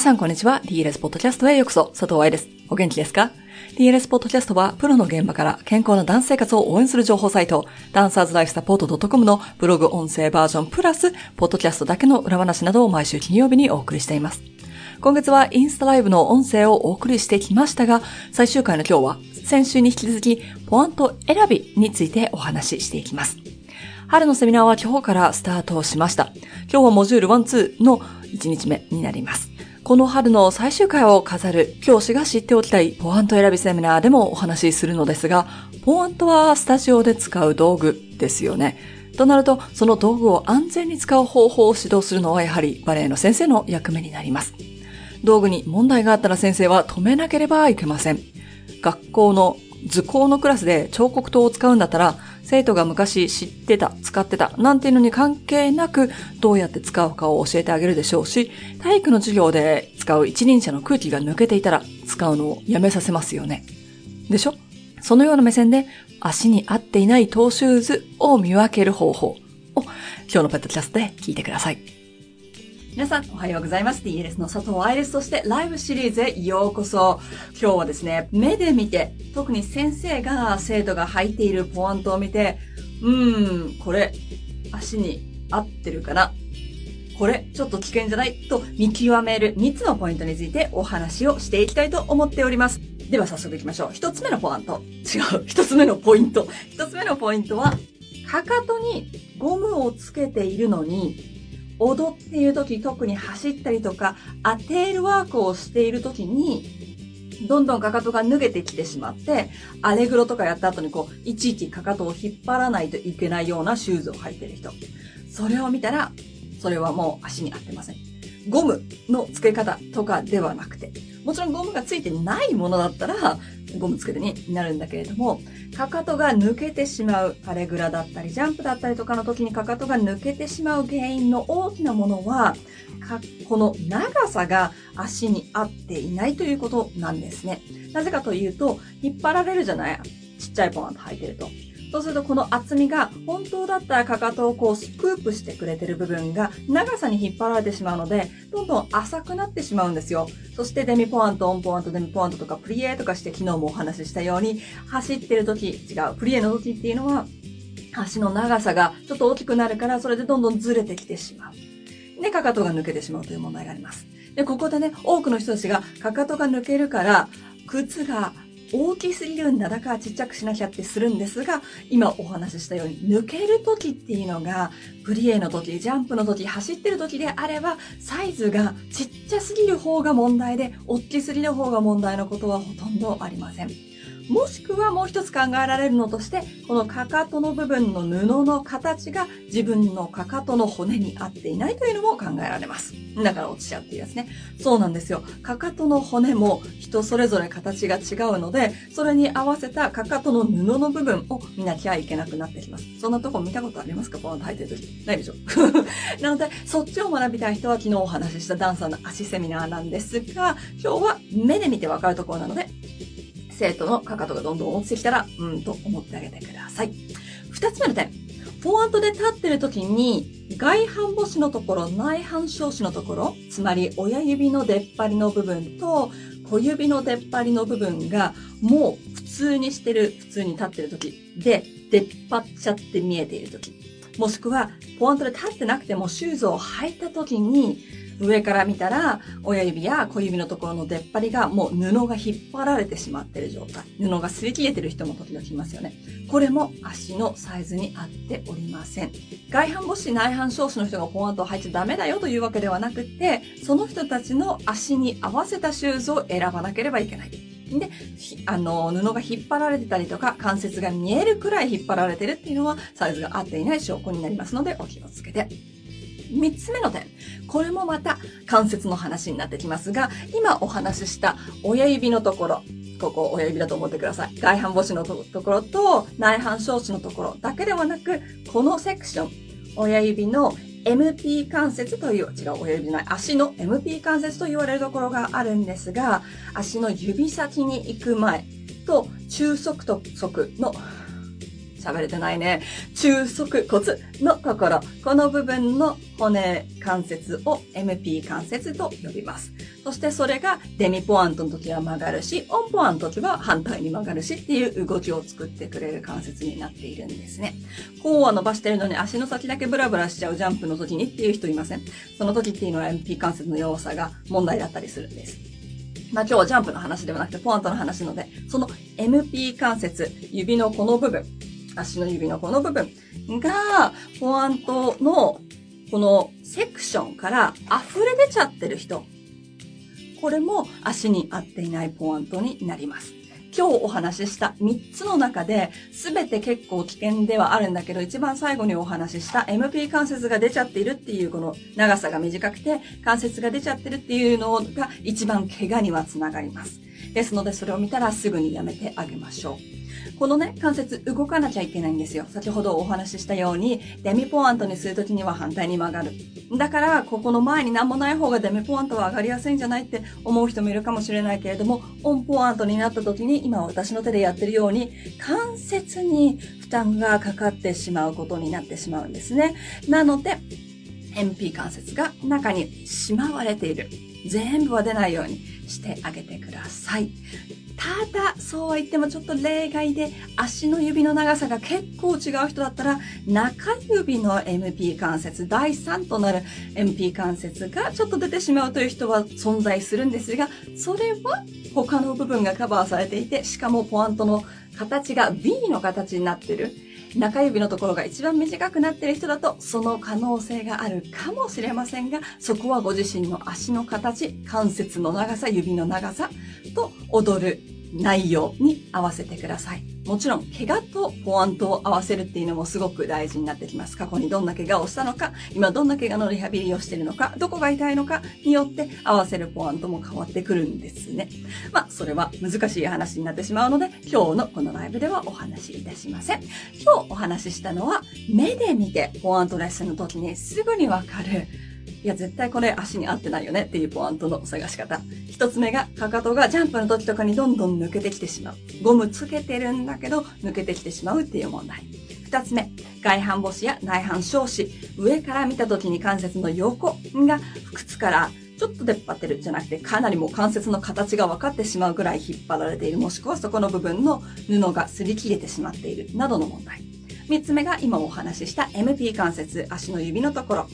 皆さんこんにちは。DLS ポッドキャストへようこそ。佐藤愛です。お元気ですか ?DLS ポッドキャストは、プロの現場から健康なダンス生活を応援する情報サイト、ダンサーズライフサポート .com のブログ音声バージョンプラス、ポッドキャストだけの裏話などを毎週金曜日にお送りしています。今月はインスタライブの音声をお送りしてきましたが、最終回の今日は、先週に引き続き、ポワント選びについてお話ししていきます。春のセミナーは今日からスタートしました。今日はモジュール1、2の1日目になります。この春の最終回を飾る教師が知っておきたいポアント選びセミナーでもお話しするのですが、ポアントはスタジオで使う道具ですよね。となると、その道具を安全に使う方法を指導するのはやはりバレエの先生の役目になります。道具に問題があったら先生は止めなければいけません。学校の図工のクラスで彫刻刀を使うんだったら、生徒が昔知ってた、使ってた、なんていうのに関係なく、どうやって使うかを教えてあげるでしょうし、体育の授業で使う一輪車の空気が抜けていたら、使うのをやめさせますよね。でしょ？そのような目線で、足に合っていないトーシューズを見分ける方法を、今日のペットキャストで聞いてください。皆さん、おはようございます。DLS の佐藤愛です。そして、ライブシリーズへようこそ。今日はですね、目で見て、特に先生が生徒が履いているポワントを見て、うーん、これ、足に合ってるかなこれ、ちょっと危険じゃないと見極める3つのポイントについてお話をしていきたいと思っております。では早速行きましょう。1つ目のポワント。違う。1つ目のポイント。1つ目のポイントは、かかとにゴムをつけているのに、踊っている時、特に走ったりとか、アテールワークをしている時に、どんどんかかとが脱げてきてしまって、アレグロとかやった後にこう、いちいちかかとを引っ張らないといけないようなシューズを履いてる人。それを見たら、それはもう足に合ってません。ゴムの付け方とかではなくて、もちろんゴムが付いてないものだったら、ゴムつけてになるんだけれども、かかとが抜けてしまう、パレグラだったり、ジャンプだったりとかの時にかかとが抜けてしまう原因の大きなものは、かこの長さが足に合っていないということなんですね。なぜかというと、引っ張られるじゃない？ちっちゃいポンと履いてると。そうするとこの厚みが本当だったらかかとをこうスクープしてくれてる部分が長さに引っ張られてしまうので、どんどん浅くなってしまうんですよ。そしてデミポワント、オンポワント、デミポワントとかプリエとかして昨日もお話ししたように、走ってる時、違う、プリエの時っていうのは、足の長さがちょっと大きくなるから、それでどんどんずれてきてしまう。で、かかとが抜けてしまうという問題があります。で、ここでね、多くの人たちがかかとが抜けるから、靴が大きすぎるんだ。だからちっちゃくしなきゃってするんですが、今お話ししたように、抜ける時っていうのが、プリエの時、ジャンプの時、走ってる時であれば、サイズがちっちゃすぎる方が問題で、大きすぎる方が問題のことはほとんどありません。もしくはもう一つ考えられるのとして、このかかとの部分の布の形が自分のかかとの骨に合っていないというのも考えられます。だから落ちちゃうっていうやつね。そうなんですよ。かかとの骨も人それぞれ形が違うので、それに合わせたかかとの布の部分を見なきゃいけなくなってきます。そんなとこ見たことありますか？ポンと履いてる時。ないでしょ？なので、そっちを学びたい人は昨日お話ししたダンサーの足セミナーなんですが、今日は目で見てわかるところなので、生徒のかかとがどんどん落ちてきたら、うんと思ってあげてください。二つ目の点。フォワードで立ってる時に、外反母趾のところ、内反小趾のところ、つまり親指の出っ張りの部分と小指の出っ張りの部分が、もう普通にしてる、普通に立ってる時で、出っ張っちゃって見えている時。もしくは、フォワードで立ってなくてもシューズを履いた時に、上から見たら、親指や小指のところの出っ張りがもう布が引っ張られてしまっている状態。布が擦り切れてる人も時々いますよね。これも足のサイズに合っておりません。外反母趾、内反小趾の人がポワンと履いちゃダメだよというわけではなくて、その人たちの足に合わせたシューズを選ばなければいけない。で、あの、布が引っ張られてたりとか、関節が見えるくらい引っ張られてるっていうのは、サイズが合っていない証拠になりますので、お気をつけて。三つ目の点。これもまた関節の話になってきますが、今お話しした親指のところ、ここ親指だと思ってください。外反母趾のところと内反小趾のところだけではなく、このセクション、親指の MP 関節という、違う、親指じゃない、足の MP 関節と言われるところがあるんですが、足の指先に行く前と中足と足の喋れてないね。中足骨のところ、この部分の骨関節を MP 関節と呼びます。そしてそれがデミポアントの時は曲がるし、オンポアントの時は反対に曲がるしっていう動きを作ってくれる関節になっているんですね。甲は伸ばしてるのに足の先だけブラブラしちゃうジャンプの時にっていう人いませんその時っていうのは MP 関節の弱さが問題だったりするんです。まあ今日はジャンプの話ではなくてポアントの話なので、その MP 関節、指のこの部分、足の指のこの部分が、ポアントのこのセクションから溢れ出ちゃってる人。これも足に合っていないポアントになります。今日お話しした3つの中で、全て結構危険ではあるんだけど、一番最後にお話しした MP 関節が出ちゃっているっていうこの長さが短くて、関節が出ちゃってるっていうのが一番怪我にはつながります。ですので、それを見たらすぐにやめてあげましょう。このね、関節動かなきゃいけないんですよ。先ほどお話ししたように、デミポアントにするときには反対に曲がる。だから、ここの前に何もない方がデミポアントは上がりやすいんじゃないって思う人もいるかもしれないけれども、オンポアントになったときに、今私の手でやってるように、関節に負担がかかってしまうことになってしまうんですね。なので、MP 関節が中にしまわれている。全部は出ないようにしてあげてください。ただ、そうは言ってもちょっと例外で足の指の長さが結構違う人だったら中指の MP 関節、第3となる MP 関節がちょっと出てしまうという人は存在するんですが、それは他の部分がカバーされていて、しかもポアントの形が B の形になってる。中指のところが一番短くなってる人だと、その可能性があるかもしれませんが、そこはご自身の足の形、関節の長さ、指の長さと踊る内容に合わせてください。もちろん、怪我とポアントを合わせるっていうのもすごく大事になってきます。過去にどんな怪我をしたのか、今どんな怪我のリハビリをしているのか、どこが痛いのかによって合わせるポアントも変わってくるんですね。まあ、それは難しい話になってしまうので、今日のこのライブではお話しいたしません。今日お話ししたのは、目で見てポアントレッスンの時にすぐにわかるいや、絶対これ足に合ってないよねっていうポアントの探し方。一つ目が、かかとがジャンプの時とかにどんどん抜けてきてしまう。ゴムつけてるんだけど、抜けてきてしまうっていう問題。二つ目、外反母趾や内反小趾。上から見た時に関節の横が靴からちょっと出っ張ってるじゃなくて、かなりもう関節の形が分かってしまうぐらい引っ張られている、もしくはそこの部分の布が擦り切れてしまっている、などの問題。三つ目が今お話しした MP 関節、足の指のところ。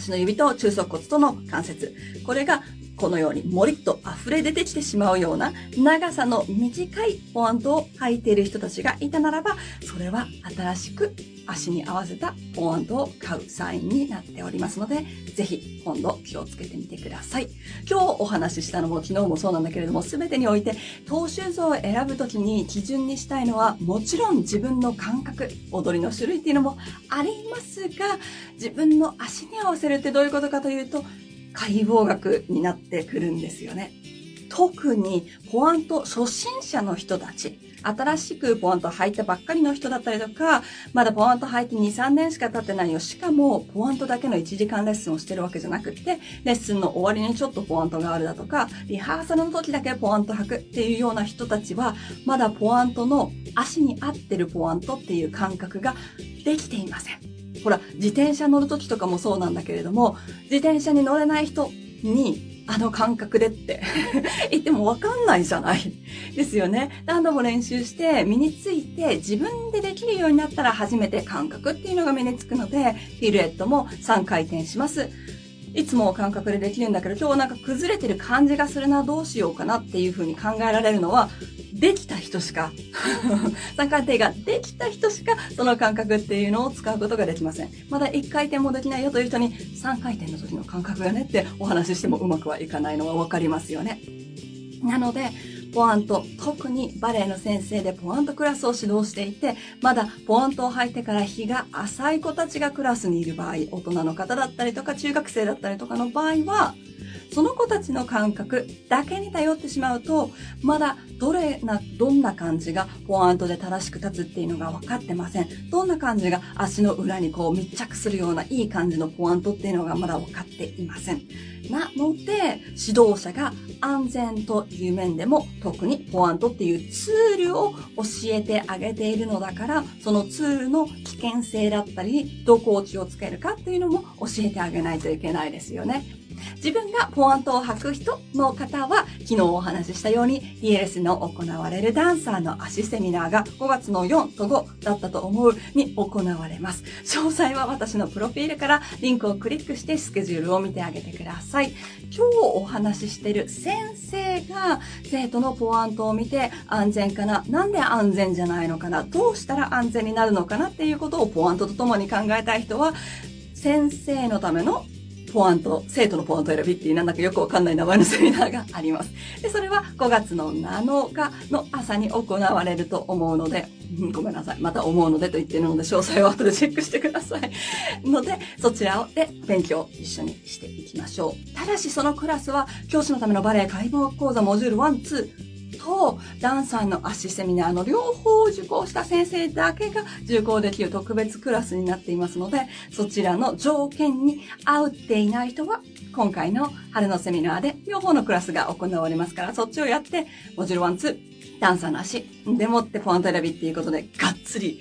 足の指と中足骨との関節。これがこのようにもりっと溢れ出てきてしまうような長さの短いポアントを履いている人たちがいたならば、それは新しく足に合わせたポントを買うサインになっておりますので、ぜひ今度気をつけてみてください。今日お話ししたのも昨日もそうなんだけれども、全てにおいて、トーシューズを選ぶときに基準にしたいのは、もちろん自分の感覚、踊りの種類っていうのもありますが、自分の足に合わせるってどういうことかというと、解剖学になってくるんですよね。特にポアント初心者の人たち、新しくポアント履いたばっかりの人だったりとか、まだポアント履いて2、3年しか経ってないよ。しかも、ポアントだけの1時間レッスンをしてるわけじゃなくって、レッスンの終わりにちょっとポアントがあるだとか、リハーサルの時だけポアント履くっていうような人たちは、まだポアントの足に合ってるポアントっていう感覚ができていません。ほら、自転車乗る時とかもそうなんだけれども、自転車に乗れない人に、あの感覚でって 言ってもわかんないじゃない。ですよね。何度も練習して身について自分でできるようになったら初めて感覚っていうのが身につくので、フィルエットも3回転します。いつも感覚でできるんだけど、今日なんか崩れてる感じがするな、どうしようかなっていうふうに考えられるのは、できた人しか、三回転ができた人しか、その感覚っていうのを使うことができません。まだ一回転もできないよという人に、三回転の時の感覚がねってお話ししてもうまくはいかないのはわかりますよね。なので、ポアント、特にバレエの先生でポアントクラスを指導していて、まだポアントを履いてから日が浅い子たちがクラスにいる場合、大人の方だったりとか中学生だったりとかの場合は、その子たちの感覚だけに頼ってしまうと、まだどれな、どんな感じがポアントで正しく立つっていうのが分かってません。どんな感じが足の裏にこう密着するようないい感じのポアントっていうのがまだ分かっていません。なので、指導者が安全という面でも特にポアントっていうツールを教えてあげているのだから、そのツールの危険性だったり、どこを気をつけるかっていうのも教えてあげないといけないですよね。自分がポワントを履く人の方は、昨日お話ししたように DLS の行われるダンサーの足セミナーが5月の4と5だったと思うに行われます。詳細は私のプロフィールからリンクをクリックしてスケジュールを見てあげてください。今日お話ししてる先生が生徒のポワントを見て安全かな？なんで安全じゃないのかな？どうしたら安全になるのかな？っていうことをポワントと共に考えたい人は先生のためのポワント、生徒のポワント選びっていうなんだかよくわかんない名前のセミナーがあります。で、それは5月の7日の朝に行われると思うので、ごめんなさい。また思うのでと言ってるので、詳細は後でチェックしてください。ので、そちらで勉強一緒にしていきましょう。ただし、そのクラスは、教師のためのバレエ解剖講座モジュール1、2、とダンサーの足セミナーの両方を受講した先生だけが受講できる特別クラスになっていますので、そちらの条件に合っていない人は、今回の春のセミナーで両方のクラスが行われますから、そっちをやって、モジュール1、2、ダンサーの足でもってポイント選びっていうことで、がっつり、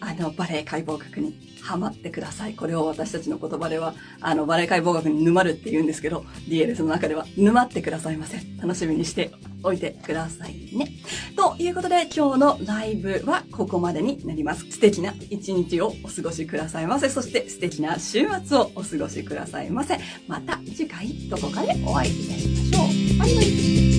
あの、バレエ解剖学にハマってください。これを私たちの言葉では、あの、バレエ解剖学に沼るって言うんですけど、DLS の中では沼ってくださいませ。楽しみにしておいてくださいね。ということで、今日のライブはここまでになります。素敵な一日をお過ごしくださいませ。そして素敵な週末をお過ごしくださいませ。また次回どこかでお会いいたしましょう。バイバイ。